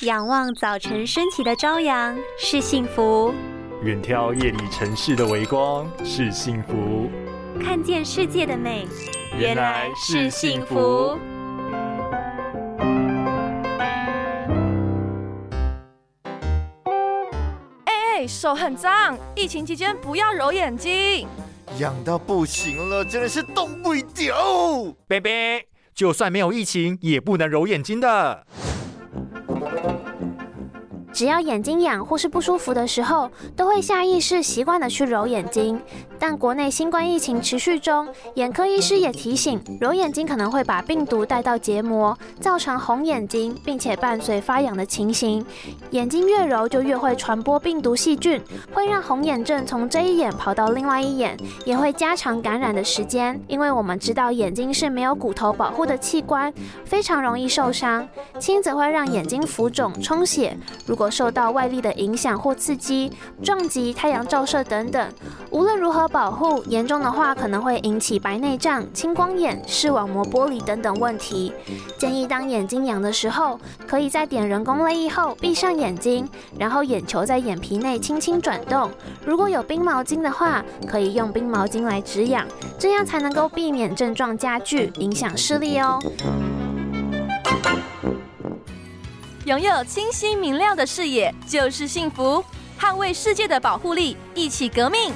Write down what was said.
仰望早晨升起的朝阳是幸福，远眺夜里城市的微光是幸福，看见世界的美原来是幸福。哎，手很脏，疫情期间不要揉眼睛。痒到不行了，真的是动不了。贝贝，就算没有疫情，也不能揉眼睛的。只要眼睛痒或是不舒服的时候，都会下意识习惯的去揉眼睛。但国内新冠疫情持续中，眼科医师也提醒，揉眼睛可能会把病毒带到结膜，造成红眼睛，并且伴随发痒的情形。眼睛越揉就越会传播病毒细菌，会让红眼症从这一眼跑到另外一眼，也会加长感染的时间。因为我们知道眼睛是没有骨头保护的器官，非常容易受伤，轻则会让眼睛浮肿充血。如果受到外力的影响或刺激、撞击、太阳照射等等，无论如何保护，严重的话可能会引起白内障、青光眼、视网膜剥离等等问题。建议当眼睛痒的时候，可以在点人工泪液后闭上眼睛，然后眼球在眼皮内轻轻转动。如果有冰毛巾的话，可以用冰毛巾来止痒，这样才能够避免症状加剧，影响视力哦。拥有清晰明亮的视野就是幸福，捍卫世界的保护力，一起革命。